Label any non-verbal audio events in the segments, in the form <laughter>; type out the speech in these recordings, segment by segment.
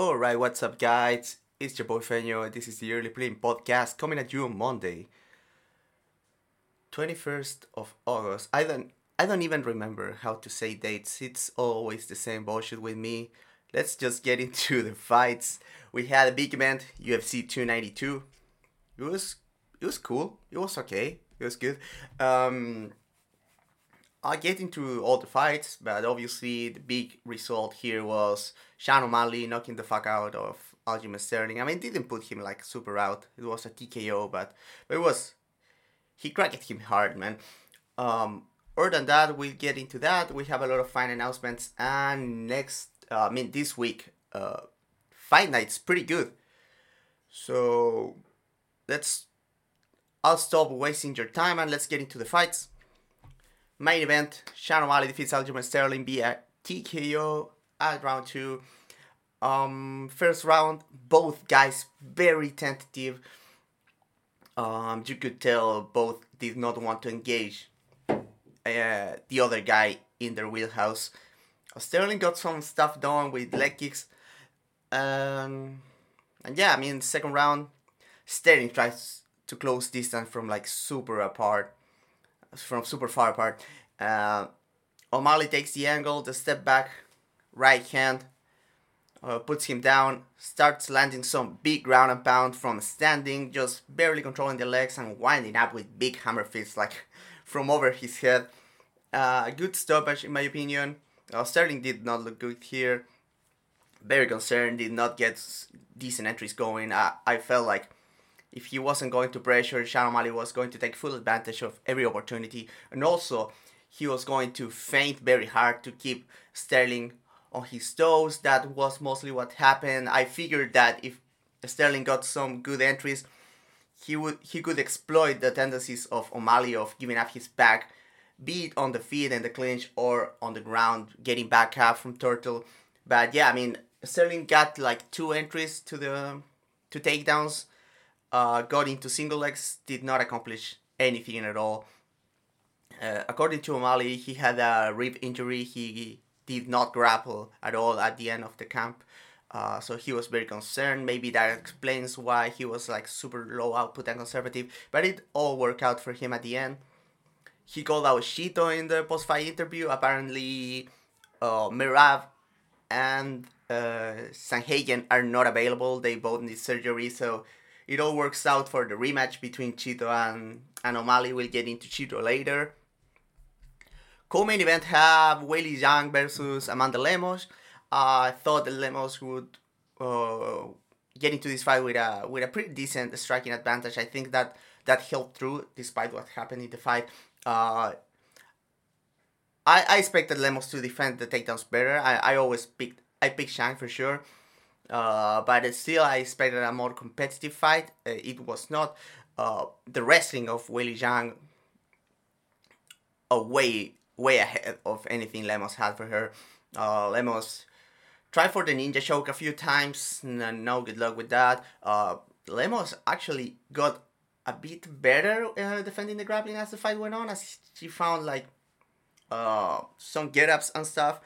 Alright, what's up, guys? It's your boy Feño. This is the Early Prelims Podcast coming at you on Monday, 21st of August. I don't, I don't even remember how to say dates. It's always the same bullshit with me. Let's just get into the fights. We had a big event, UFC 292. It was, it was cool. It was okay. It was good. Um, I'll get into all the fights, but obviously the big result here was Sean O'Malley knocking the fuck out of Aljamain Sterling. I mean, didn't put him like super out. It was a TKO, but, but it was he cracked him hard, man. Um, other than that, we'll get into that. We have a lot of fine announcements, and next, uh, I mean, this week, uh, fight night's pretty good. So let's. I'll stop wasting your time and let's get into the fights. Main event: Sean O'Malley defeats Aljamain Sterling via TKO at round two. Um, first round, both guys very tentative. Um, you could tell both did not want to engage uh, the other guy in their wheelhouse. Sterling got some stuff done with leg kicks. Um, and yeah, I mean, second round, Sterling tries to close distance from like super apart from super far apart. Uh, O'Malley takes the angle, the step back, right hand, uh, puts him down, starts landing some big ground and pound from standing, just barely controlling the legs and winding up with big hammer fists like <laughs> from over his head. Uh, good stoppage in my opinion. Uh, Sterling did not look good here. Very concerned, did not get decent entries going. I, I felt like if he wasn't going to pressure, Sean O'Malley was going to take full advantage of every opportunity, and also he was going to feint very hard to keep Sterling on his toes. That was mostly what happened. I figured that if Sterling got some good entries, he would he could exploit the tendencies of O'Malley of giving up his back, be it on the feet and the clinch or on the ground, getting back up from Turtle. But yeah, I mean Sterling got like two entries to the to takedowns uh, got into single legs, did not accomplish anything at all. Uh, according to O'Malley, he had a rib injury. He did not grapple at all at the end of the camp. Uh, so he was very concerned. Maybe that explains why he was like super low output and conservative. But it all worked out for him at the end. He called out Chito in the post-fight interview. Apparently, uh, Merab and uh, Sandhagen are not available. They both need surgery, so it all works out for the rematch between Chito and, and O'Malley. We'll get into Chito later. Co-main event have Weili Zhang versus Amanda Lemos. Uh, I thought that Lemos would uh, get into this fight with a with a pretty decent striking advantage. I think that that held through despite what happened in the fight. Uh, I, I expected Lemos to defend the takedowns better. I, I always picked I picked Zhang for sure. Uh, but still, I expected a more competitive fight. Uh, it was not. Uh, the wrestling of Weili Zhang uh, way way ahead of anything Lemos had for her. Uh, Lemos tried for the ninja choke a few times. No good luck with that. Uh, Lemos actually got a bit better uh, defending the grappling as the fight went on, as she found like some get ups and stuff.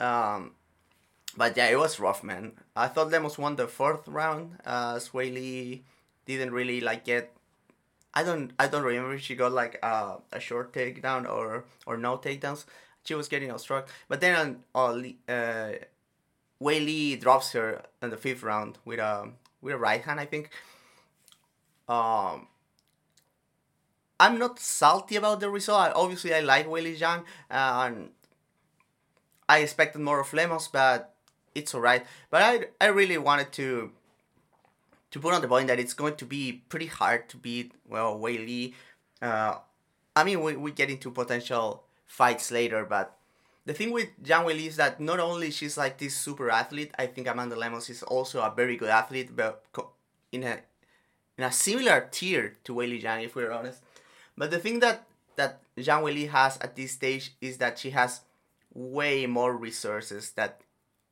Um, but yeah, it was rough, man. I thought Lemos won the fourth round. Uh, Weili didn't really like get. I don't. I don't remember if she got like uh, a short takedown or or no takedowns. She was getting struck, but then uh, uh, Weili drops her in the fifth round with a with a right hand, I think. Um, I'm not salty about the result. I, obviously, I like Weili Zhang, uh, and I expected more of Lemos, but it's alright. But I I really wanted to to put on the point that it's going to be pretty hard to beat well Weili. Uh, I mean we, we get into potential fights later, but the thing with Zhang Weili is that not only she's like this super athlete, I think Amanda Lemos is also a very good athlete, but in a in a similar tier to Weili Zhang, if we're honest. But the thing that that Zhang Weili has at this stage is that she has way more resources that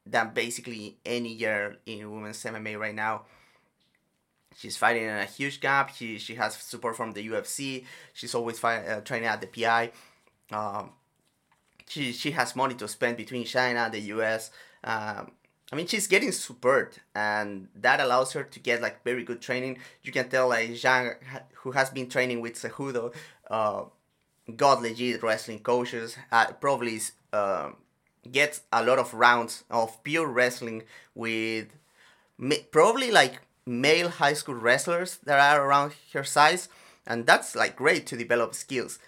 than basically any girl in women's MMA right now. She's fighting in a huge gap. She she has support from the UFC. She's always fight, uh, training at the PI. Um, she she has money to spend between China and the US. Um, I mean, she's getting support, and that allows her to get like very good training. You can tell like Zhang, who has been training with Cejudo, uh, got legit wrestling coaches. Uh, probably uh, gets a lot of rounds of pure wrestling with probably like male high school wrestlers that are around her size, and that's like great to develop skills.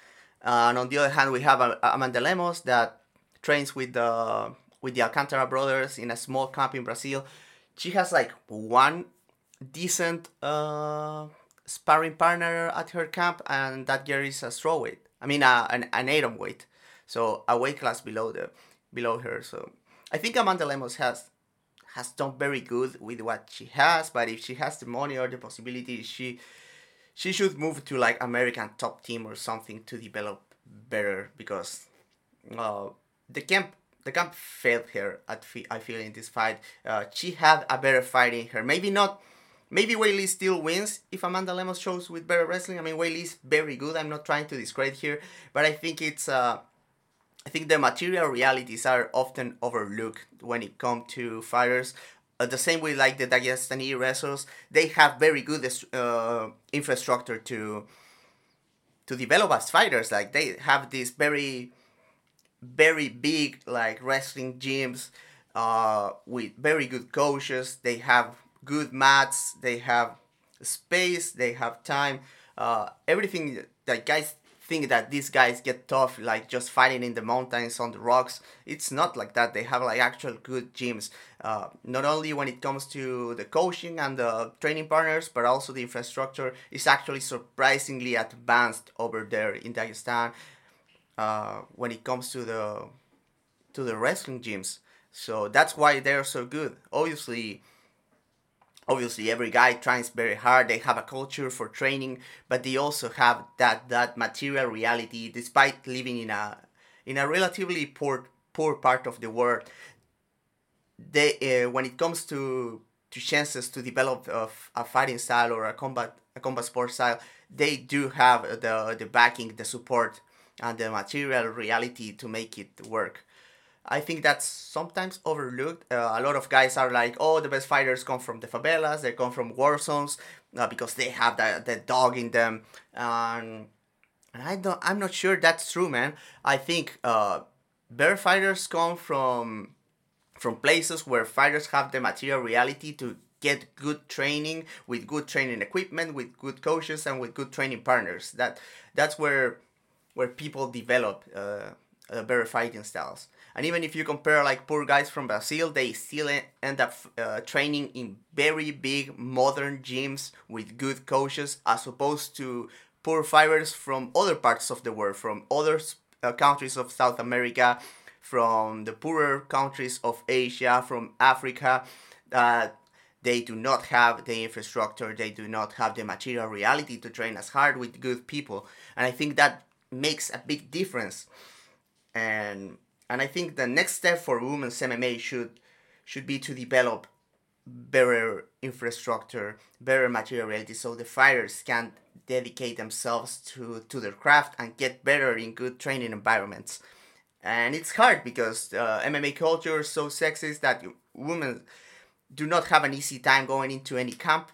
Uh, and on the other hand, we have Amanda Lemos that trains with the with the Alcantara brothers in a small camp in Brazil. She has like one decent uh, sparring partner at her camp, and that girl is a strawweight. I mean, uh, an an atom weight, so a weight class below the below her. So I think Amanda Lemos has has done very good with what she has, but if she has the money or the possibility, she she should move to like American top team or something to develop better because uh, the camp the camp failed her. At I feel in this fight, uh, she had a better fight in her. Maybe not. Maybe Weili still wins if Amanda Lemos shows with better wrestling. I mean, is very good. I'm not trying to discredit here, but I think it's. Uh, I think the material realities are often overlooked when it comes to fighters. Uh, the same way, like the Dagestani wrestlers, they have very good uh, infrastructure to to develop as fighters. Like they have this very very big like wrestling gyms uh, with very good coaches. They have good mats. They have space. They have time. Uh, everything that guys think that these guys get tough like just fighting in the mountains on the rocks it's not like that they have like actual good gyms uh, not only when it comes to the coaching and the training partners but also the infrastructure is actually surprisingly advanced over there in dagestan uh, when it comes to the to the wrestling gyms. So that's why they're so good. Obviously, obviously every guy trains very hard. They have a culture for training, but they also have that that material reality. Despite living in a in a relatively poor poor part of the world, they uh, when it comes to to chances to develop a, a fighting style or a combat a combat sport style, they do have the the backing, the support and the material reality to make it work. I think that's sometimes overlooked. Uh, a lot of guys are like, oh, the best fighters come from the favelas, they come from war zones uh, because they have the, the dog in them. and I don't, I'm not sure that's true, man. I think uh, bear fighters come from from places where fighters have the material reality to get good training with good training equipment, with good coaches, and with good training partners. That that's where where people develop uh, uh, better fighting styles. And even if you compare like poor guys from Brazil, they still end up uh, training in very big modern gyms with good coaches, as opposed to poor fighters from other parts of the world, from other uh, countries of South America, from the poorer countries of Asia, from Africa. That they do not have the infrastructure, they do not have the material reality to train as hard with good people. And I think that makes a big difference. And and I think the next step for women's MMA should should be to develop better infrastructure, better materiality, so the fighters can dedicate themselves to, to their craft and get better in good training environments. And it's hard because uh, MMA culture is so sexist that women do not have an easy time going into any camp.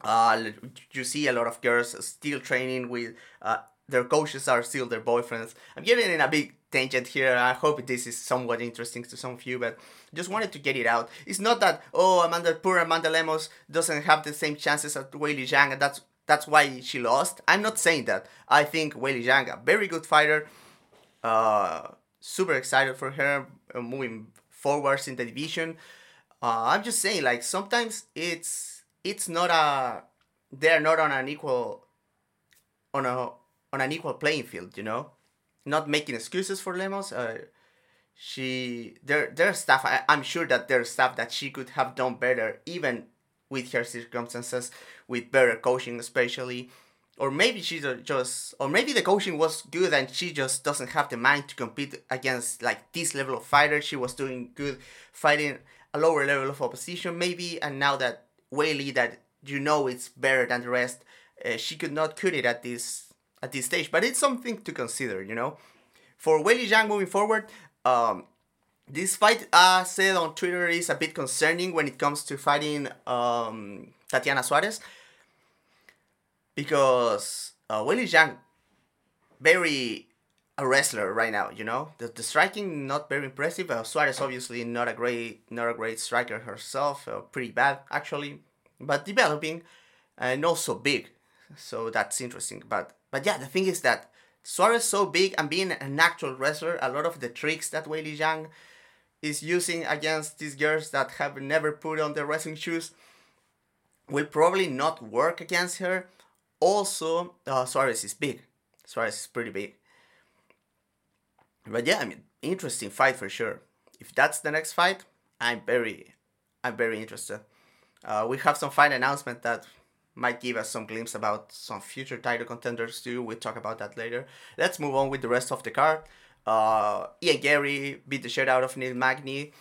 Uh, you see a lot of girls still training with uh, their coaches are still their boyfriends. I'm getting in a big tangent here. I hope this is somewhat interesting to some of you, but just wanted to get it out. It's not that oh Amanda poor Amanda Lemos doesn't have the same chances as Weili Zhang and that's that's why she lost. I'm not saying that. I think Weili Zhang a very good fighter. Uh, super excited for her uh, moving forwards in the division. Uh, I'm just saying like sometimes it's it's not a they're not on an equal on a on an equal playing field, you know, not making excuses for Lemos. Uh, she there there's stuff I, I'm sure that there's stuff that she could have done better even with her circumstances, with better coaching especially. Or maybe she's just, or maybe the coaching was good and she just doesn't have the mind to compete against like this level of fighter. She was doing good fighting a lower level of opposition maybe, and now that Weili that you know it's better than the rest, uh, she could not cut it at this at this stage. But it's something to consider, you know. For Weili Zhang moving forward, um, this fight, uh, said on Twitter, is a bit concerning when it comes to fighting um, Tatiana Suarez because uh, Weili Zhang very a wrestler right now. You know, the, the striking not very impressive. Uh, Suarez obviously not a great not a great striker herself. Uh, pretty bad actually, but developing and also big. So that's interesting. But but yeah, the thing is that Suarez so big and being an actual wrestler, a lot of the tricks that Weili Zhang is using against these girls that have never put on their wrestling shoes will probably not work against her. Also, uh, Suarez is big. Suarez is pretty big. But yeah, I mean, interesting fight for sure. If that's the next fight, I'm very, I'm very interested. Uh, we have some fight announcement that might give us some glimpse about some future title contenders too. We'll talk about that later. Let's move on with the rest of the card. Uh, Ian Garry beat the shit out of Neil Magny.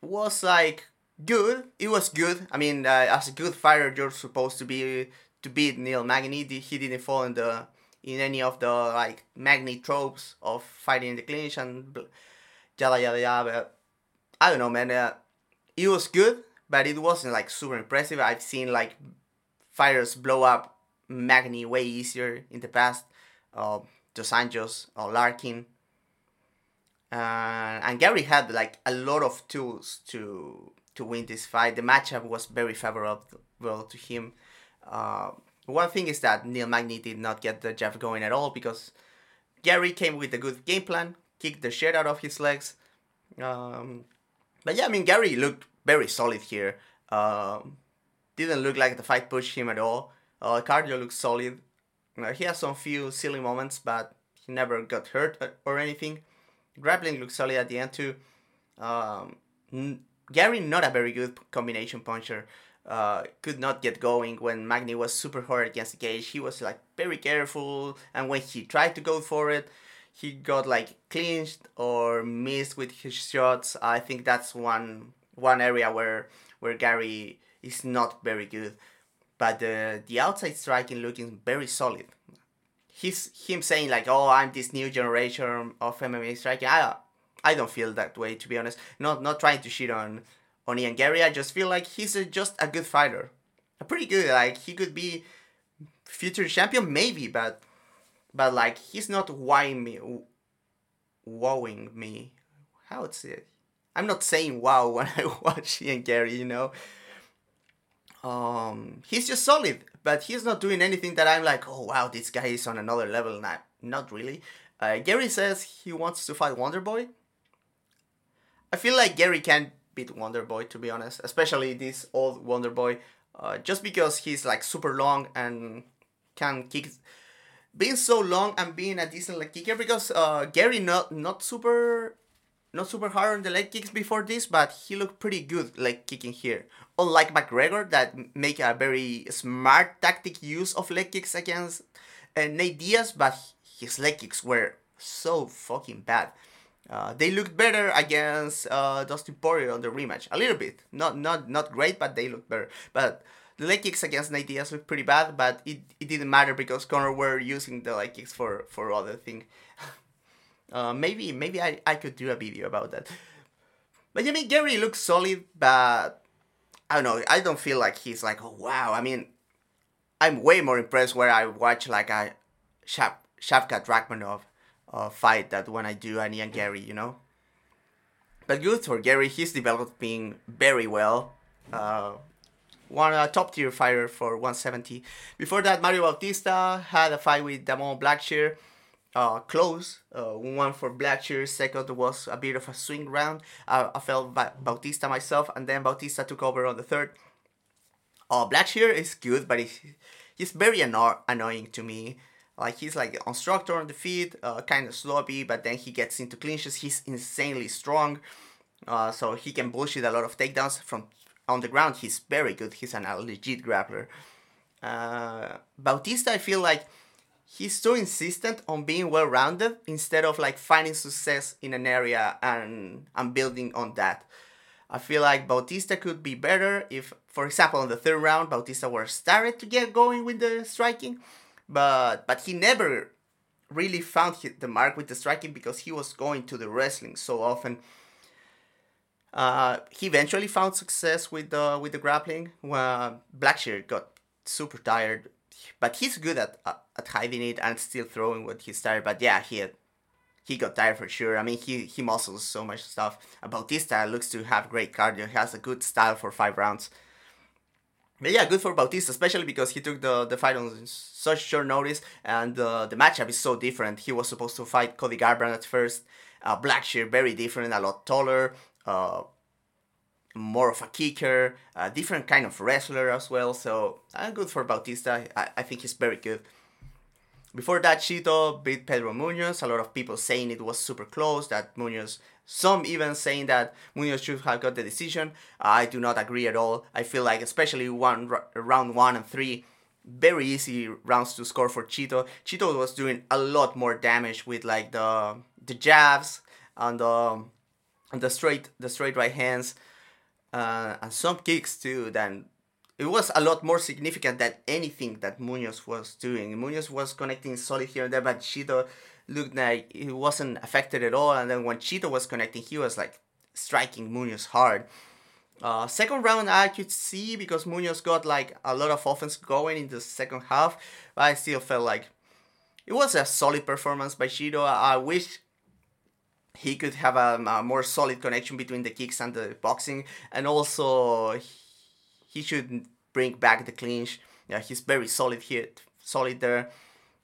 Was like good. It was good. I mean, uh, as a good fighter, you're supposed to be to beat Neil Magny. He didn't fall in the in any of the like Magny tropes of fighting in the clinch and yada yada yada. But I don't know, man. Uh, it was good, but it wasn't like super impressive. I've seen like fighters blow up Magny way easier in the past. Uh, Dos Anjos or Larkin. Uh, and Garry had like a lot of tools to to win this fight. The matchup was very favorable to him. Uh, one thing is that Neil Magny did not get the jab going at all because Garry came with a good game plan, kicked the shit out of his legs. Um, but yeah, I mean, Garry looked very solid here. Um, didn't look like the fight pushed him at all. Uh, cardio looks solid. Uh, he has some few silly moments, but he never got hurt or anything. Grappling looks solid at the end too. Um, Garry not a very good combination puncher uh, could not get going when Magny was super hard against the cage. He was like very careful, and when he tried to go for it, he got like clinched or missed with his shots. I think that's one one area where where Garry is not very good, but the the outside striking looking very solid. He's him saying like, "Oh, I'm this new generation of MMA striking." I I don't feel that way to be honest. Not not trying to shit on on Ian Garry. I just feel like he's a, just a good fighter, a pretty good. Like he could be future champion maybe, but but like he's not wowing me, wowing me. How it's it? I'm not saying wow <laughs> when I watch Ian Garry. You know. Um, he's just solid, but he's not doing anything that I'm like, oh wow, this guy is on another level. Not, not really. Uh, Garry says he wants to fight Wonder Boy. I feel like Garry can beat Wonder Boy to be honest, especially this old Wonder Boy, uh, just because he's like super long and can kick. Being so long and being a decent like kicker because uh, Garry not not super not super hard on the leg kicks before this, but he looked pretty good leg kicking here. Unlike McGregor that make a very smart tactic use of leg kicks against uh, Nate Diaz, but his leg kicks were so fucking bad. Uh, they looked better against uh, Dustin Poirier on the rematch, a little bit. Not not not great, but they looked better. But the leg kicks against Nate Diaz looked pretty bad, but it, it didn't matter because Conor were using the leg kicks for for other thing. <laughs> uh, maybe maybe I, I could do a video about that. But I mean Garry looks solid, but I don't know. I don't feel like he's like oh wow. I mean, I'm way more impressed where I watch like a Shavkat Rakhmonov uh, fight that when I do Ian Garry, you know. But good for Garry. he's developing very well. Uh, one uh, top tier fighter for 170. Before that, Mario Bautista had a fight with Da'Mon Blackshear. Uh, close. Uh, one for Blackshear. Second was a bit of a swing round. Uh, I felt ba- Bautista myself, and then Bautista took over on the third. Uh, Blackshear is good, but he's, he's very anno- annoying to me. Like he's like on structure on the feet, uh, kind of sloppy, but then he gets into clinches. He's insanely strong, uh, so he can bullshit a lot of takedowns from on the ground. He's very good. He's an, a legit grappler. Uh, Bautista, I feel like he's so insistent on being well rounded instead of like finding success in an area and and building on that. I feel like Bautista could be better if, for example, in the third round, Bautista were started to get going with the striking but but he never really found the mark with the striking because he was going to the wrestling so often. Uh, he eventually found success with the with the grappling. When Blackshear got super tired, but he's good at uh, at hiding it and still throwing what he's tired. But yeah, he had, he got tired for sure. I mean, he he muscles so much stuff. Bautista looks to have great cardio. He has a good style for five rounds. But yeah, good for Bautista, especially because he took the, the fight on such short notice, and uh, the matchup is so different. He was supposed to fight Cody Garbrandt at first. Uh, Blackshear, very different, a lot taller, uh, more of a kicker, a different kind of wrestler as well. So uh, good for Bautista. I, I think he's very good. Before that, Chito beat Pedro Munhoz. A lot of people saying it was super close, that Munhoz, some even saying that Munhoz should have got the decision. I do not agree at all. I feel like, especially one round one and three, very easy rounds to score for Chito. Chito was doing a lot more damage with like the the jabs and the and the straight the straight right hands uh, and some kicks too. Then it was a lot more significant than anything that Munhoz was doing. Munhoz was connecting solid here and there, but Chito looked like he wasn't affected at all. And then when Chito was connecting, he was like striking Munhoz hard. Uh, second round I could see because Munhoz got like a lot of offense going in the second half, but I still felt like it was a solid performance by Chito. I wish he could have a, a, more solid connection between the kicks and the boxing, and also he should bring back the clinch. Yeah, he's very solid here, solid there,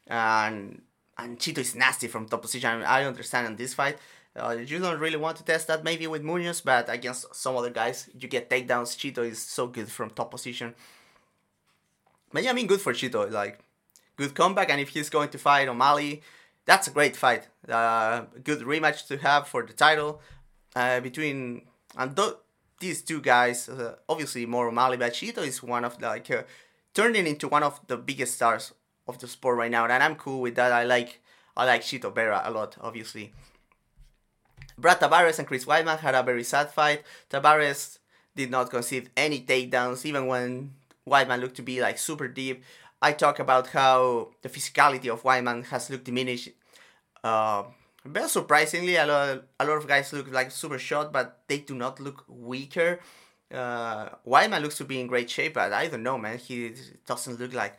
and and Chito is nasty from top position. I, I understand in this fight. Uh, you don't really want to test that maybe with Munhoz, but against some other guys, you get takedowns. Chito is so good from top position. But yeah, I mean, good for Chito. Like, good comeback, and if he's going to fight O'Malley, that's a great fight. Uh, good rematch to have for the title uh, between and th- these two guys. Uh, obviously, more O'Malley, but Chito is one of the, like uh, turning into one of the biggest stars of the sport right now, and I'm cool with that. I like I like Chito Vera a lot, obviously. Brad Tavares and Chris Weidman had a very sad fight. Tavares did not concede any takedowns, even when Weidman looked to be like super deep. I talk about how the physicality of Weidman has looked diminished uh, but surprisingly, a lot, a lot of guys look like super short, but they do not look weaker. Uh, Weidman looks to be in great shape, but I don't know, man. He doesn't look like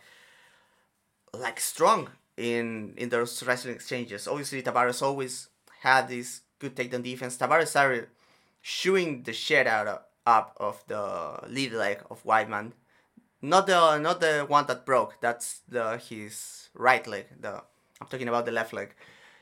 like strong in in those wrestling exchanges. Obviously, Tavares always had this good takedown defense. Tavares started shooing the shit out of, up of the lead leg of Weidman. Not the not the one that broke. That's the his right leg. The I'm talking about the left leg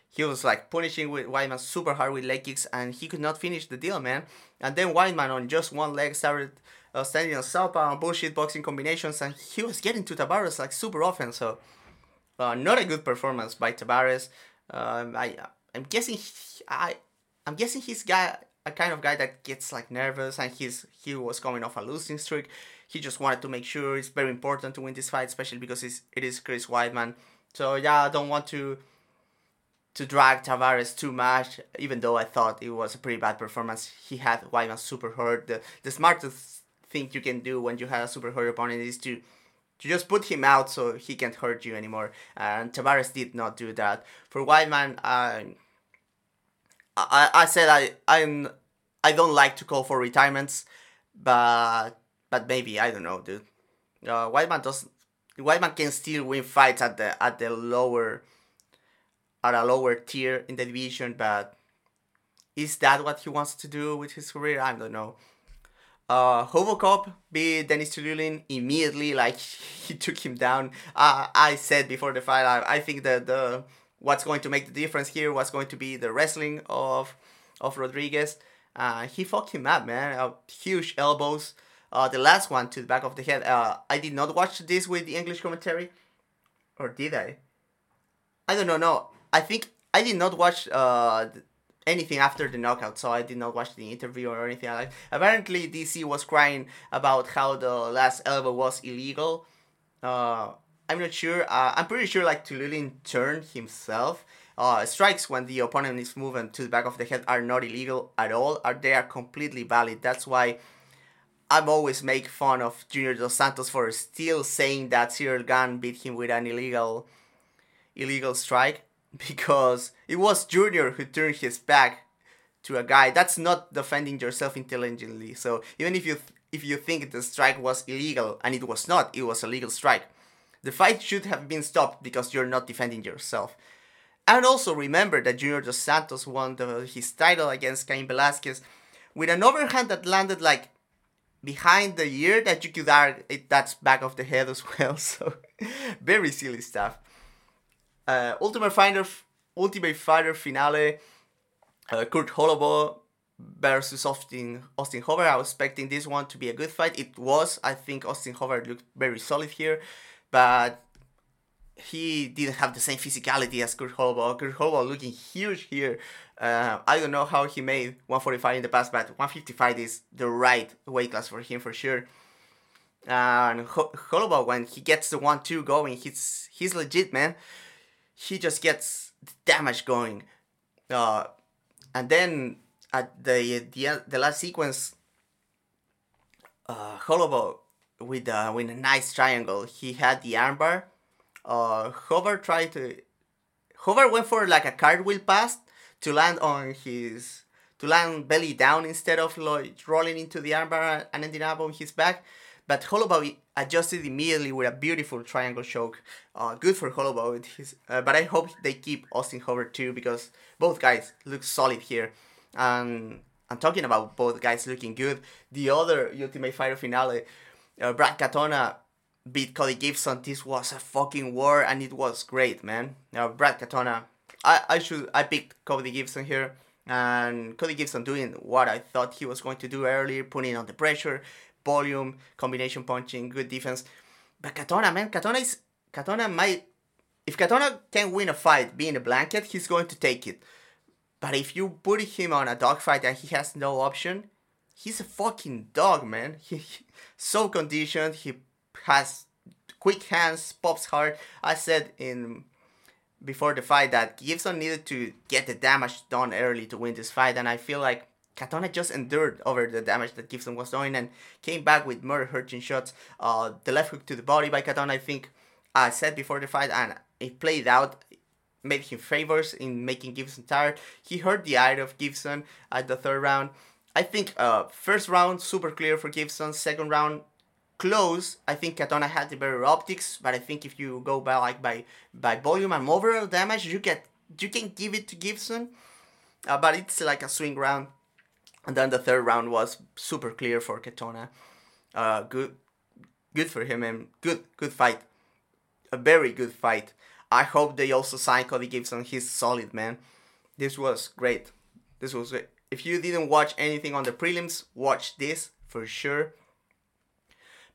he was like punishing with Weidman super hard with leg kicks, and he could not finish the deal, man. And then Weidman on just one leg started uh, standing on southpaw and bullshit boxing combinations, and he was getting to Tavares like super often. So, uh, not a good performance by Tavares. Um, I I'm guessing he, I I'm guessing he's guy a kind of guy that gets like nervous, and he's he was coming off a losing streak. He just wanted to make sure it's very important to win this fight, especially because it's, it is Chris Weidman. So yeah, I don't want to to drag Tavares too much, even though I thought it was a pretty bad performance. He had Weidman super hurt. The, the smartest thing you can do when you have a super hurt opponent is to to just put him out so he can't hurt you anymore. And Tavares did not do that. For Weidman, I, I, I said I, I'm, I don't like to call for retirements, but but maybe I don't know, dude. Uh, Weidman does. Weidman can still win fights at the at the lower a lower tier in the division, but is that what he wants to do with his career? I don't know. Uh, Robocop beat Denis Tiuliulin immediately, like <laughs> he took him down. Uh, I said before the fight, I, I think that the what's going to make the difference here was going to be the wrestling of of Rodrigues. Uh, he fucked him up, man. Uh, huge elbows. Uh, the last one to the back of the head. Uh, I did not watch this with the English commentary, or did I? I don't know. No, I think I did not watch uh, anything after the knockout, so I did not watch the interview or anything like. Apparently, DC was crying about how the last elbow was illegal. Uh, I'm not sure. Uh, I'm pretty sure like Tiuliulin turned himself. Uh, strikes when the opponent is moving to the back of the head are not illegal at all. Are they are completely valid. That's why I'm always make fun of Junior Dos Santos for still saying that Cyril Gane beat him with an illegal illegal strike because it was Junior who turned his back to a guy, that's not defending yourself intelligently. So even if you if you think the strike was illegal and it was not, it was a legal strike. The fight should have been stopped because you're not defending yourself. And also remember that Junior Dos Santos won the, his title against Cain Velasquez with an overhand that landed like behind the ear that you could argue that's back of the head as well. <laughs> So very silly stuff. Uh, Ultimate Fighter, Ultimate Fighter finale. Uh, Kurt Holobaugh versus Austin Austin Hoover. I was expecting this one to be a good fight. It was. I think Austin Hoover looked very solid here, but he didn't have the same physicality as Kurt Holobaugh. Kurt Holobaugh looking huge here. Uh, I don't know how he made 145 in the past, but 155 is the right weight class for him for sure. And Holobaugh, when he gets the one-two going, he's he's legit, man. He just gets damage going. Uh, and then at the the, the last sequence, uh, Holobaugh with uh, with a nice triangle. He had the armbar. Uh, Hoover tried to. Hoover went for like a cartwheel pass to land on his to land belly down instead of like rolling into the armbar and ending up on his back. But Holobaugh adjusted immediately with a beautiful triangle choke. Uh, good for. His, uh, but I hope they keep Austin Hoover too because both guys look solid here. And I'm talking about both guys looking good. The other Ultimate Fighter finale, uh, Brad Katona beat Cody Gibson. This was a fucking war and it was great, man. Uh, Brad Katona, I, I should I picked Cody Gibson here. And Cody Gibson doing what I thought he was going to do earlier, putting on the pressure, volume, combination punching, good defense. But Katona, man, Katona is Katona might if Katona can win a fight being a blanket, he's going to take it. But if you put him on a dogfight and he has no option, he's a fucking dog, man. He, <laughs> he so conditioned. He has quick hands, pops hard. I said in before the fight that Gibson needed to get the damage done early to win this fight, and I feel like Katona just endured over the damage that Gibson was doing and came back with more hurting shots. Uh, the left hook to the body by Katona, I think I said before the fight, and it played out, made him favors in making Gibson tired. He hurt the eye of Gibson at the third round. I think uh, first round super clear for Gibson. Second round close. I think Katona had the better optics, but I think if you go by like by by volume and overall damage, you get you can give it to Gibson. Uh, but it's like a swing round. And then the third round was super clear for Katona. Uh, good, good for him and good, good fight. A very good fight. I hope they also sign Cody Gibson. He's solid, man. This was great. This was great. If you didn't watch anything on the prelims, watch this for sure.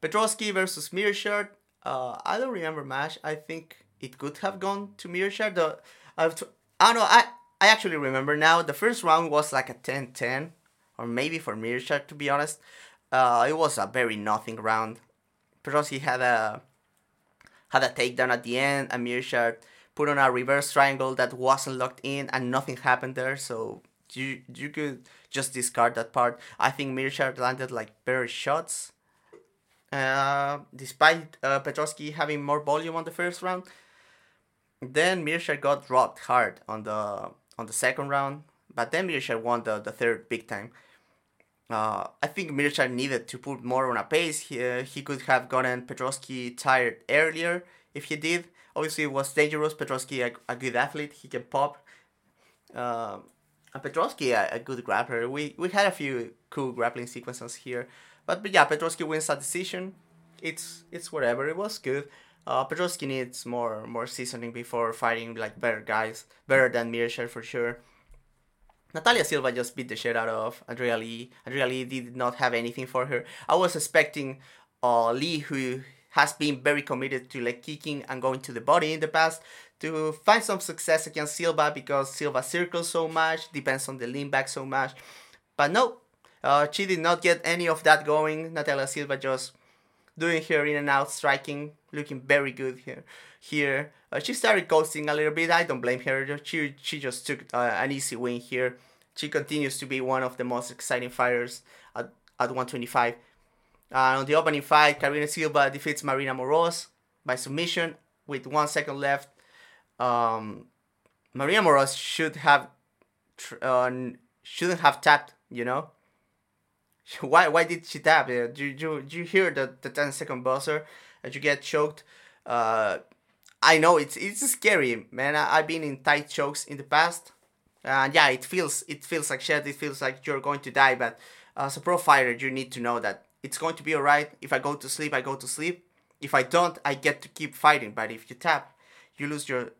Petroski versus Meerschaert. Uh, I don't remember match. I think it could have gone to Meerschaert. The, t- I don't know. I, I actually remember now. The first round was like a 10-10 or maybe for Meerschaert to be honest. Uh, it was a very nothing round. Petroski had a had a takedown at the end, and Meerschaert put on a reverse triangle that wasn't locked in, and nothing happened there. So you you could just discard that part. I think Meerschaert landed like better shots. Uh, despite uh, having more volume on the first round, then Meerschaert got dropped hard on the on the second round. But then Meerschaert won the, the third big time. Uh, I think Meerschaert needed to put more on a pace. He, uh, he could have gotten Petroski tired earlier if he did. Obviously, it was dangerous. Petroski, a, a good athlete, he can pop. Uh, and Petroski, a, a, good grappler. We we had a few cool grappling sequences here, but, but yeah, Petroski wins that decision. It's it's whatever. It was good. Uh, Petroski needs more more seasoning before fighting like better guys, better than Meerschaert for sure. Natalia Silva just beat the shit out of Andrea Lee. Andrea Lee did not have anything for her. I was expecting uh, Lee, who has been very committed to leg kicking and going to the body in the past, to find some success against Silva because Silva circles so much, depends on the lean back so much. But no, uh, she did not get any of that going. Natalia Silva just doing her in and out striking, looking very good here. Here, uh, she started ghosting a little bit. I don't blame her. She she just took uh, an easy win here. She continues to be one of the most exciting fighters at, at 125. Uh, on the opening fight, Karina Silva defeats Marina Moroz by submission with one second left. Um, Marina Moroz should have uh, shouldn't have tapped. You know. <laughs> Why why did she tap? Uh, do you do you hear the the 10 second buzzer and you get choked? Uh, I know it's it's scary, man. I, I've been in tight chokes in the past, and yeah, it feels it feels like shit. It feels like you're going to die. But as a pro fighter, you need to know that it's going to be alright. If I go to sleep, I go to sleep. If I don't, I get to keep fighting. But if you tap, you lose your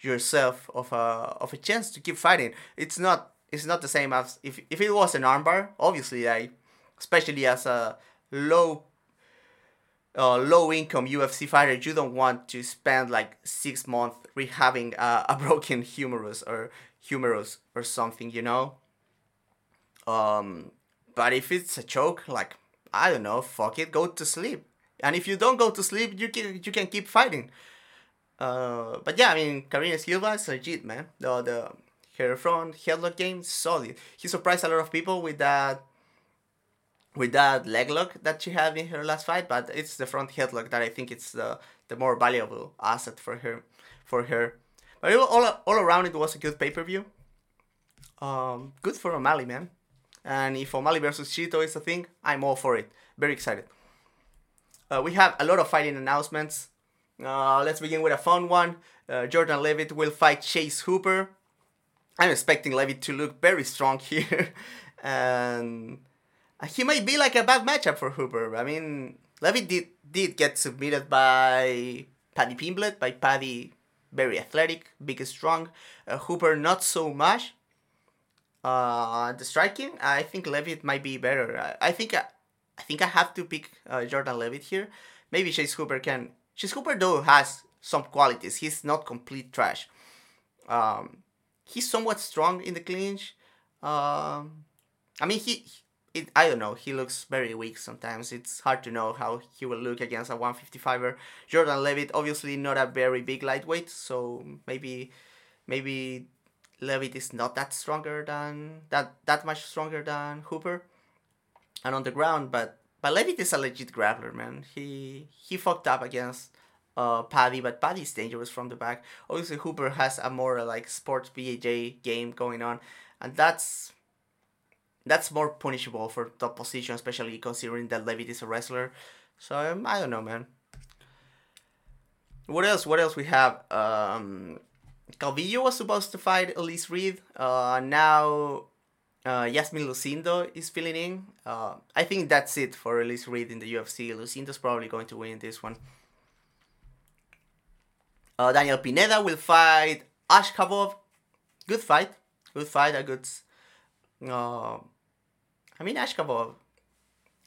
yourself of a of a chance to keep fighting. It's not it's not the same as if if it was an armbar. Obviously, I especially as a low uh, low income UFC fighter, you don't want to spend like six months rehabbing uh, a <laughs> broken humerus or humerus or something, you know. Um, but if it's a choke, like I don't know, fuck it, go to sleep. And if you don't go to sleep, you can you can keep fighting. Uh, but yeah, I mean, Karina Silva is legit, man. The the her front headlock game solid. He surprised a lot of people with that with that leg lock that she had in her last fight, but it's the front headlock that I think it's the the more valuable asset for her for her. But all all around it was a good pay per view. Um, good for O'Malley, man. And if O'Malley versus Chito is a thing, I'm all for it. Very excited. Uh, we have a lot of fighting announcements. Uh, let's begin with a fun one. Uh, Jordan Levitt will fight Chase Hooper. I'm expecting Levitt to look very strong <laughs> here, and he might be like a bad matchup for Hooper. I mean, Levitt did did get submitted by Paddy Pimblett, by Paddy, very athletic, big and strong. Uh, Hooper not so much. Uh, the striking, I think Levitt might be better. I, I think I, I think I have to pick uh, Jordan Levitt here. Maybe Chase Hooper can. Chase Hooper though has some qualities. He's not complete trash. Um, he's somewhat strong in the clinch. Um, I mean he it, I don't know. He looks very weak sometimes. It's hard to know how he will look against a 155er. Jordan Levitt, obviously not a very big lightweight, so maybe maybe Levitt is not that stronger than that that much stronger than Hooper. And on the ground, but but Levitt is a legit grappler, man. He he fucked up against uh, Paddy, but Paddy's dangerous from the back. Obviously, Hooper has a more like sports BJJ game going on, and that's that's more punishable for top position, especially considering that Levitt is a wrestler. So um, I don't know, man. What else? What else we have? Um, Calvillo was supposed to fight Elise Reed. Uh, now uh, Yasmin Lucindo is filling in. Uh, I think that's it for Elise Reed in the UFC. Lucindo's probably going to win this one. Uh, Daniel Pineda will fight Ashkabov. Good fight. Good fight. A good uh, I mean, Ashkabov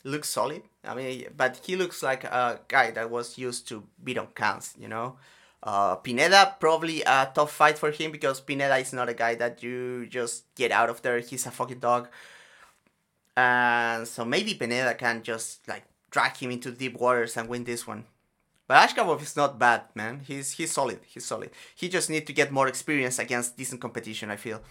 looks solid. I mean, but he looks like a guy that was used to beat on counts, you know. Uh, Pineda probably a tough fight for him because Pineda is not a guy that you just get out of there. He's a fucking dog, and so maybe Pineda can just like drag him into deep waters and win this one. But Ashkabov is not bad, man. He's he's solid. He's solid. He just need to get more experience against decent competition. I feel.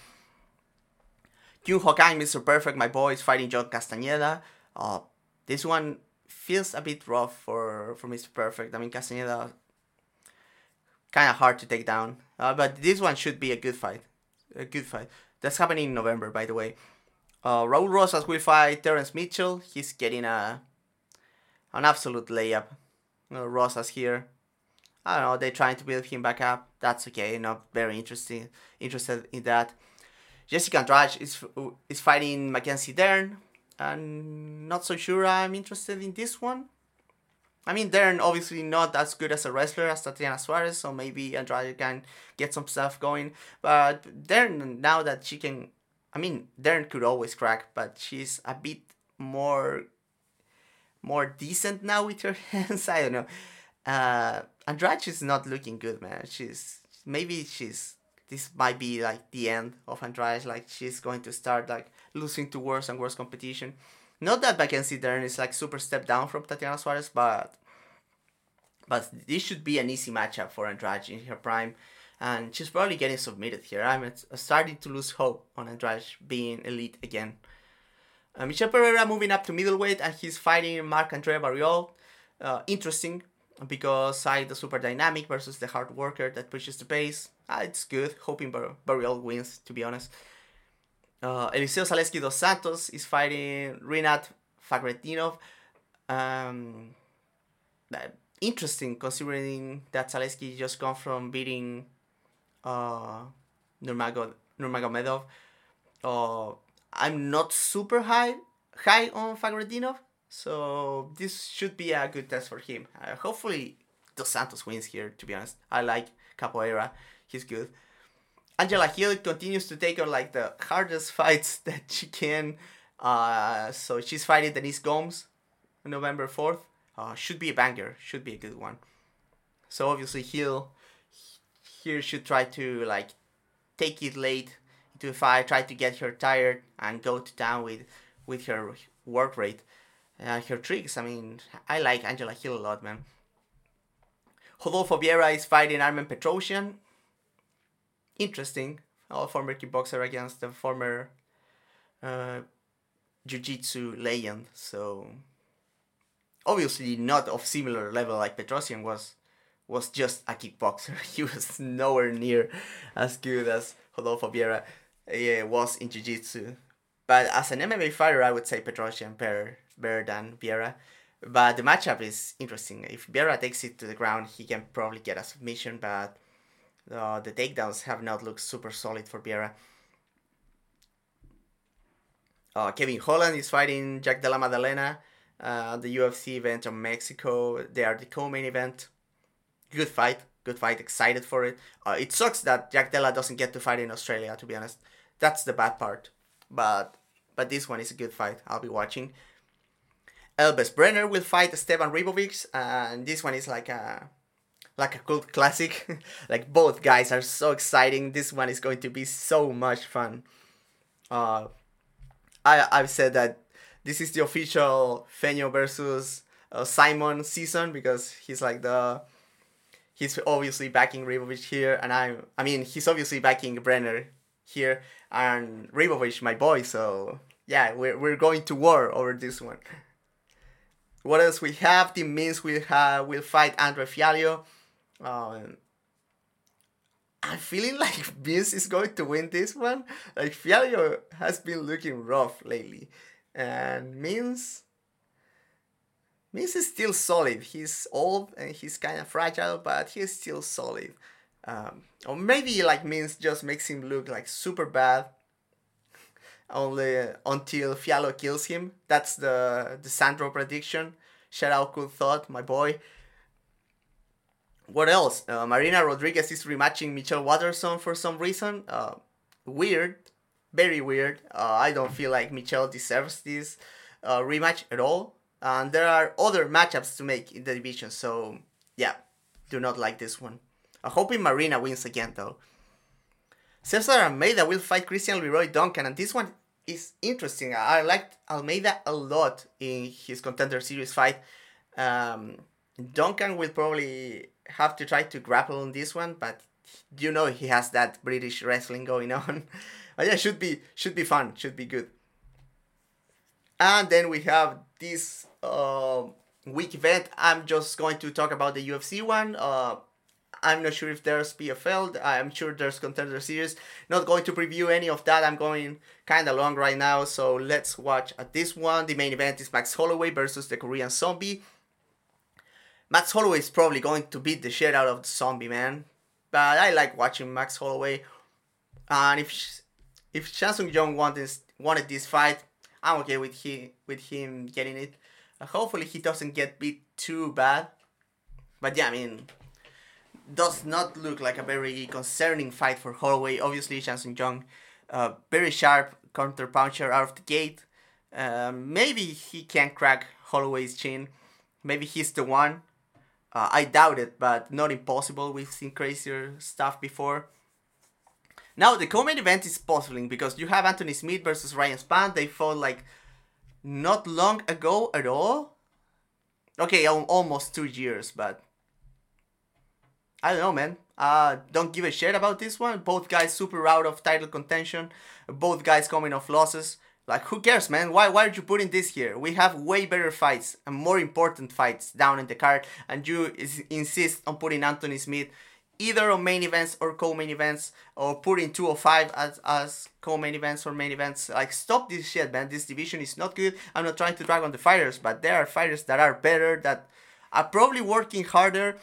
Kyung Ho Kang, Mr. Perfect, my boy, is fighting John Castaneda. Uh, this one feels a bit rough for, for Mr. Perfect. I mean, Castaneda kind of hard to take down. Uh, but this one should be a good fight. A good fight. That's happening in November, by the way. Uh, Raul Rosas will fight Terrence Mitchell. He's getting a an absolute layup. Uh, Rosas here. I don't know. They're trying to build him back up. That's okay. Not very interesting. Interested in that. Jessica Andrade is is fighting Mackenzie Dern, and not so sure I'm interested in this one. I mean, Dern obviously not as good as a wrestler as Tatiana Suarez, so maybe Andrade can get some stuff going. But Dern, now that she can, I mean, Dern could always crack, but she's a bit more, more decent now with her <laughs> hands. I don't know. Uh, Andrade is not looking good, man. She's maybe she's this might be like the end of Andrade. Like she's going to start like losing to worse and worse competition. Not that Mackenzie Dern is like super step down from Tatiana Suarez, but but this should be an easy matchup for Andrade in her prime, and she's probably getting submitted here. I'm starting to lose hope on Andrade being elite again. Uh, Michel Pereira moving up to middleweight, and he's fighting Marc Andre Barriault. Uh, interesting because side the super dynamic versus the hard worker that pushes the pace. Uh, it's good. Hoping Bar- Barriault wins, to be honest. Uh, Elizeu Zaleski dos Santos is fighting Rinat Fakhretdinov. Um, interesting considering that Zaleski just come from beating uh, Nurmagomedov. Uh, I'm not super high high on Fakhretdinov, so this should be a good test for him. Uh, hopefully, Dos Santos wins here. To be honest, I like Capoeira. He's good. Angela Hill continues to take on like the hardest <laughs> fights that she can. Uh, so she's fighting Denise Gomes on November 4th. Uh, should be a banger. Should be a good one. So obviously Hill here should try to like take it late into a fight, try to get her tired and go to town with with her work rate, uh, her tricks. I mean, I like Angela Hill a lot, man. Rodolfo Vieira is fighting Armen Petrosian. Interesting. A former kickboxer against the former uh, jiu-jitsu legend. So obviously not of similar level like Petrosian was was just a kickboxer. <laughs> he was nowhere near as good as Rodolfo Vieira uh, was in jiu-jitsu. But as an MMA fighter, I would say Petrosian better better than Vieira. But the matchup is interesting. If Vieira takes it to the ground, he can probably get a submission, but uh, the takedowns have not looked super solid for Vieira. Uh, Kevin Holland is fighting Jack Della Maddalena, uh, the UFC event in Mexico. They are the co-main event. Good fight, good fight. Excited for it. Uh, it sucks that Jack Della doesn't get to fight in Australia. To be honest, that's the bad part. But but this one is a good fight. I'll be watching. Elvis Brenner will fight Esteban Ribovics, and this one is like a like a cult classic. <laughs> like both guys are so exciting. This one is going to be so much fun. Uh, I I've said that this is the official Feño versus uh, Simon season because he's like the he's obviously backing Ribovic here, and I I mean he's obviously backing Brenner here, and Ribovic my boy. So yeah, we're we're going to war over this one. <laughs> What else we have? Tim Means will have will fight Andre Fialho. Um, I'm feeling <laughs> like Means is going to win this one. Like Fialho has been looking rough lately, and Means Means is still solid. He's old and he's kind of fragile, but he's still solid. Um, or maybe like Means just makes him look like super bad only until Fialho kills him. That's the the Sandro prediction. Shout out, cool thought, my boy. What else? Uh, Marina Rodriguez is rematching Michelle Waterson for some reason. Uh, weird, very weird. Uh, I don't feel like Michelle deserves this uh, rematch at all. And there are other matchups to make in the division, so yeah, do not like this one. I'm hoping Marina wins again though. Cesar Almeida will fight Christian Leroy Duncan, and this one is interesting. I liked Almeida a lot in his contender series fight. Um, Duncan will probably have to try to grapple on this one, but you know he has that British wrestling going <laughs> on. but yeah, should be should be fun, should be good. And then we have this uh, week event. I'm just going to talk about the UFC one. Uh, I'm not sure if there's PFL. I'm sure there's contender series. Not going to preview any of that. I'm going kind of long right now. So let's watch at this one. The main event is Max Holloway versus the Korean Zombie. Max Holloway is probably going to beat the shit out of the Zombie man, but I like watching Max Holloway. And if if Chan Sung Jung wanted wanted this fight, I'm okay with he with him getting it. Uh, hopefully he doesn't get beat too bad. But yeah, I mean, does not look like a very concerning fight for Holloway. Obviously, Chan Sung Jung, uh, very sharp counter puncher out of the gate. Uh, maybe he can crack Holloway's chin. Maybe he's the one. Uh, I doubt it, but not impossible. We've seen crazier stuff before. Now the co-main event is puzzling because you have Anthony Smith versus Ryan Spann. They fought like not long ago at all. Okay, almost two years, but I don't know, man. Uh, don't give a shit about this one. Both guys super out of title contention. Both guys coming off losses. Like, who cares, man? Why, why are you putting this here? We have way better fights and more important fights down in the card, and you is, insist on putting Anthony Smith either on main events or co-main events or putting 205 as as co-main events or main events. Like stop this shit, man. This division is not good. I'm not trying to drag on the fighters, but there are fighters that are better that are probably working harder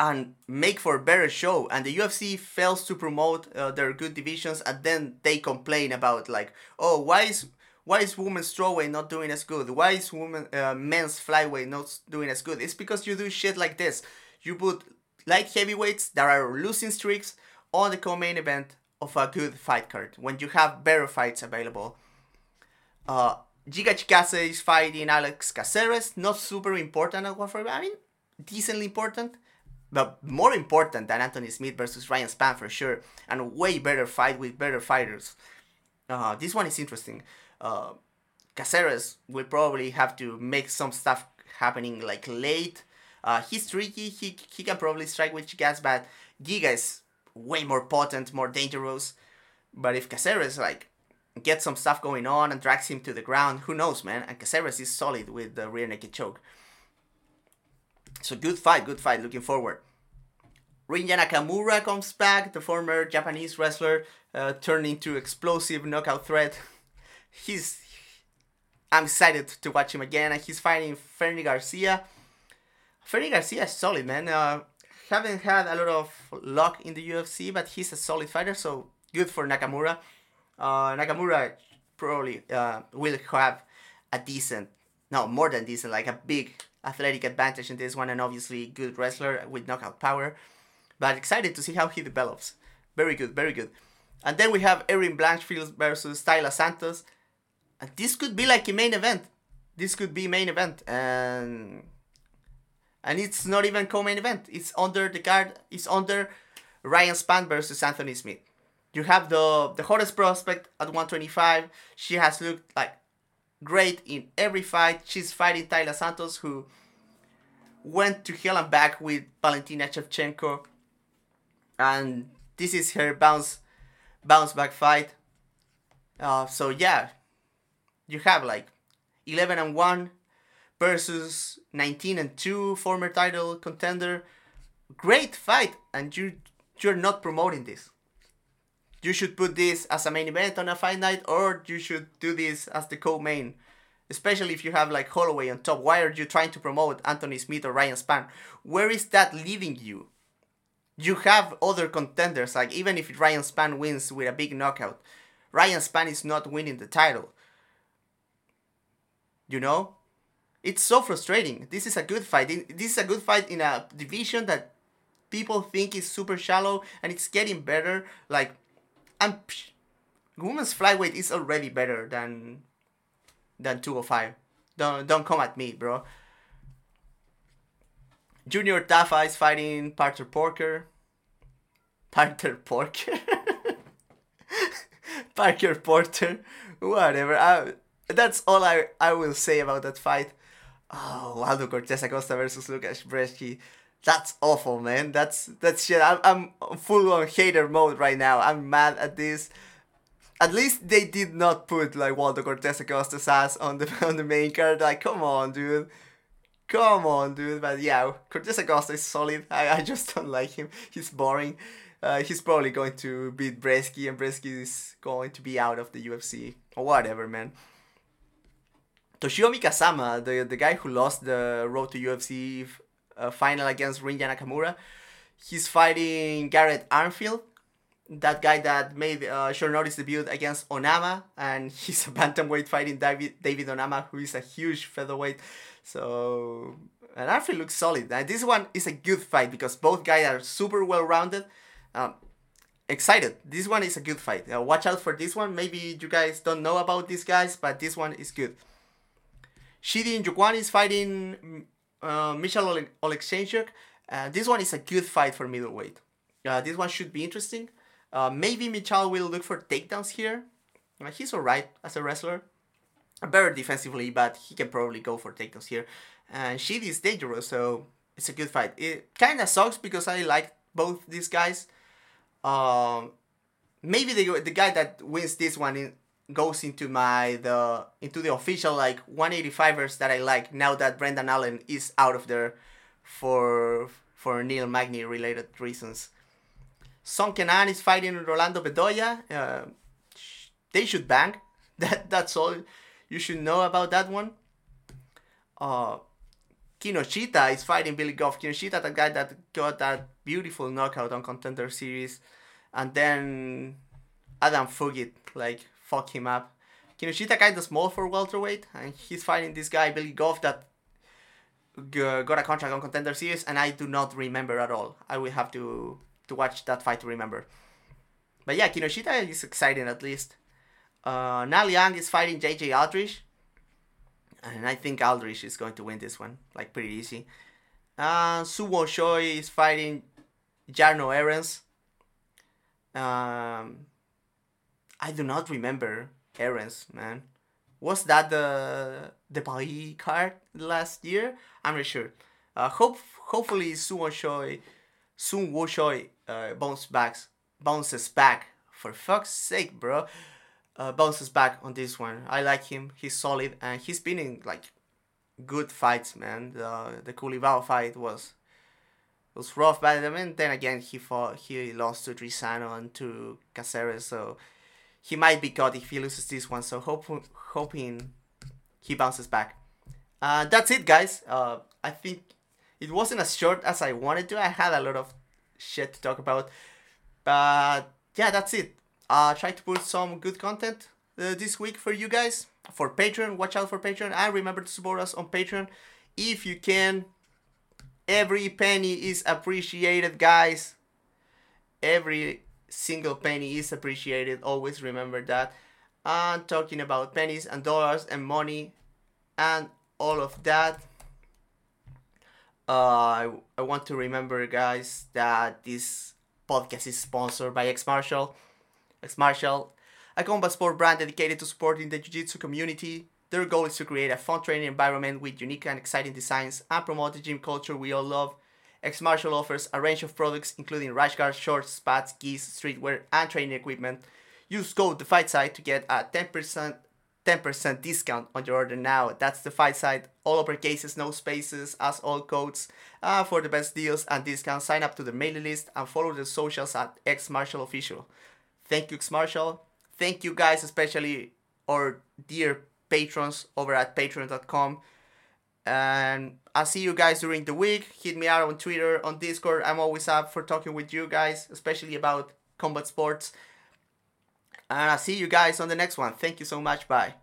and make for a better show and the UFC fails to promote uh, their good divisions and then they complain about like oh why is why is women's strawweight not doing as good? Why is women uh, men's flyweight not doing as good? It's because you do shit like this. You put light heavyweights that are losing streaks on the co-main event of a good fight card when you have better fights available. Uh Giga Chikadze is fighting Alex Caceres not super important at I mean decently important but more important than Anthony Smith versus Ryan Spann for sure, and way better fight with better fighters. Uh, this one is interesting. Uh, Caceres will probably have to make some stuff happening like late. Uh, he's tricky. He he can probably strike with Chikadze, but Giga is way more potent, more dangerous. But if Caceres like gets some stuff going on and drags him to the ground, who knows, man? And Caceres is solid with the rear naked choke. So good fight, good fight. Looking forward. Rinya Nakamura comes back, the former Japanese wrestler, uh, turned into explosive knockout threat. <laughs> He's, I'm excited to watch him again, and he's fighting Fernie Garcia. Fernie Garcia is solid, man. Uh, haven't had a lot of luck in the UFC, but he's a solid fighter, so good for Nakamura. Uh, Nakamura probably uh, will have a decent, no, more than decent, like a big athletic advantage in this one, and obviously good wrestler with knockout power. But excited to see how he develops. Very good, very good. And then we have Erin Blanchfield versus Taila Santos. And this could be like a main event. This could be main event. And and it's not even co-main event. It's under the card. It's under Ryan Spann versus Anthony Smith. You have the the hottest prospect at 125. She has looked like great in every fight. She's fighting Taila Santos, who went to hell and back with Valentina Shevchenko, and this is her bounce bounce back fight. Uh, so yeah, you have like 11 and 1 versus 19 and 2 former title contender. Great fight, and you you're not promoting this you should put this as a main event on a fight night, or you should do this as the co-main. Especially if you have like Holloway on top. Why are you trying to promote Anthony Smith or Ryan Spann? Where is that leading you? You have other contenders, like even if Ryan Spann wins with a big knockout, Ryan Spann is not winning the title. You know? It's so frustrating. This is a good fight. This is a good fight in a division that people think is super shallow and it's getting better. Like and women's flyweight is already better than than 205. Don't don't come at me, bro. Junior Tafa is fighting Parter Porker. Parter Porker. <laughs> Parker Porter. Whatever. I, that's all I, I will say about that fight. Oh, Waldo Cortez Acosta versus Lucas Brzeski that's awful, man. That's that's shit. I'm I'm full on hater mode right now. I'm mad at this. At least they did not put like Waldo Cortez Acosta's ass on the <laughs> on the main card. Like, come on, dude. Come on, dude. But yeah, Cortez Acosta is solid. I, I just don't like him. He's boring. Uh, he's probably going to beat Brzeski, and Brzeski is going to be out of the UFC or whatever, man. Toshiomi Kazama, the the guy who lost the road to UFC uh, final against Rinya Nakamura. He's fighting Garrett Armfield, that guy that made uh, short notice debut against Onama, and <laughs> he's a bantamweight fighting David David Onama, who is a huge featherweight. So and Armfield looks solid. And this one is a good fight because both guys are super well rounded. Um, excited. This one is a good fight. Uh, watch out for this one. Maybe you guys don't know about these guys, but this one is good. Chidi Njokuani is fighting uh, Michal Ole- Oleksiejczuk. Uh, this one is a good fight for middleweight. Uh, this one should be interesting. Uh, maybe Michal will look for takedowns here. Uh, he's alright as a wrestler. Better defensively, but he can probably go for takedowns here. And Chidi is dangerous, so it's a good fight. It kind of sucks because I like both these guys. Um, maybe the the guy that wins this one goes into my the into the official like 185ers that I like now that Brendan Allen is out of there for for Neil Magny related reasons. Song Kenan is fighting Rolando Bedoya. Uh, they should bang. <laughs> That that's all you should know about that one. Uh, Kinoshita is fighting Billy Goff. Kinoshita, the guy that got that beautiful knockout on Contender Series, and then Adam Fugit like fuck him up. Kinoshita kind of small for welterweight, and he's fighting this guy Billy Goff that got a contract on Contender Series, and I do not remember at all. I will have to to watch that fight to remember. But yeah, Kinoshita is exciting at least. Uh, Na Liang is fighting JJ Aldrich. And I think Aldrich is going to win this one, like pretty easy. Uh, Suwon Choi is fighting Jarno Errens. Um, I do not remember Errens, man. Was that the the Paris card last year? I'm not sure. Uh, hope hopefully Suwon Choi, Sun Wo Choi uh, bounces back, bounces back. For fuck's sake, bro uh, bounces back on this one. I like him. He's solid and he's been in like good fights, man. The the Culibao fight was was rough, but I mean, then again, he fought he lost to Trizano and to Caceres, so he might be caught if he loses this one. So hope, hoping he bounces back. Uh, that's it, guys. Uh, I think it wasn't as short as I wanted to. I had a lot of shit to talk about, but yeah, that's it uh, try to put some good content uh, this week for you guys for Patreon. Watch out for Patreon and remember to support us on Patreon if you can. Every penny is appreciated, guys. Every single penny is appreciated. Always remember that. I'm talking about pennies and dollars and money and all of that. Uh, I, I want to remember, guys, that this podcast is sponsored by X Martial. X Martial, a combat sport brand dedicated to supporting the Jiu-Jitsu community. Their goal is to create a fun training environment with unique and exciting designs and promote the gym culture we all love. X Martial offers a range of products including rash guards, shorts, spats, gis, streetwear, and training equipment. Use code the fight side to get a 10% 10% discount on your order now. That's the fight side. All uppercases, no spaces, as all codes. Uh, for the best deals and discounts, sign up to the mailing list and follow the socials at X Martial Official. Thank you, X Martial. Thank you guys, especially our dear patrons over at patreon.com. And I'll see you guys during the week. Hit me out on Twitter, on Discord. I'm always up for talking with you guys, especially about combat sports. And I'll see you guys on the next one. Thank you so much. Bye.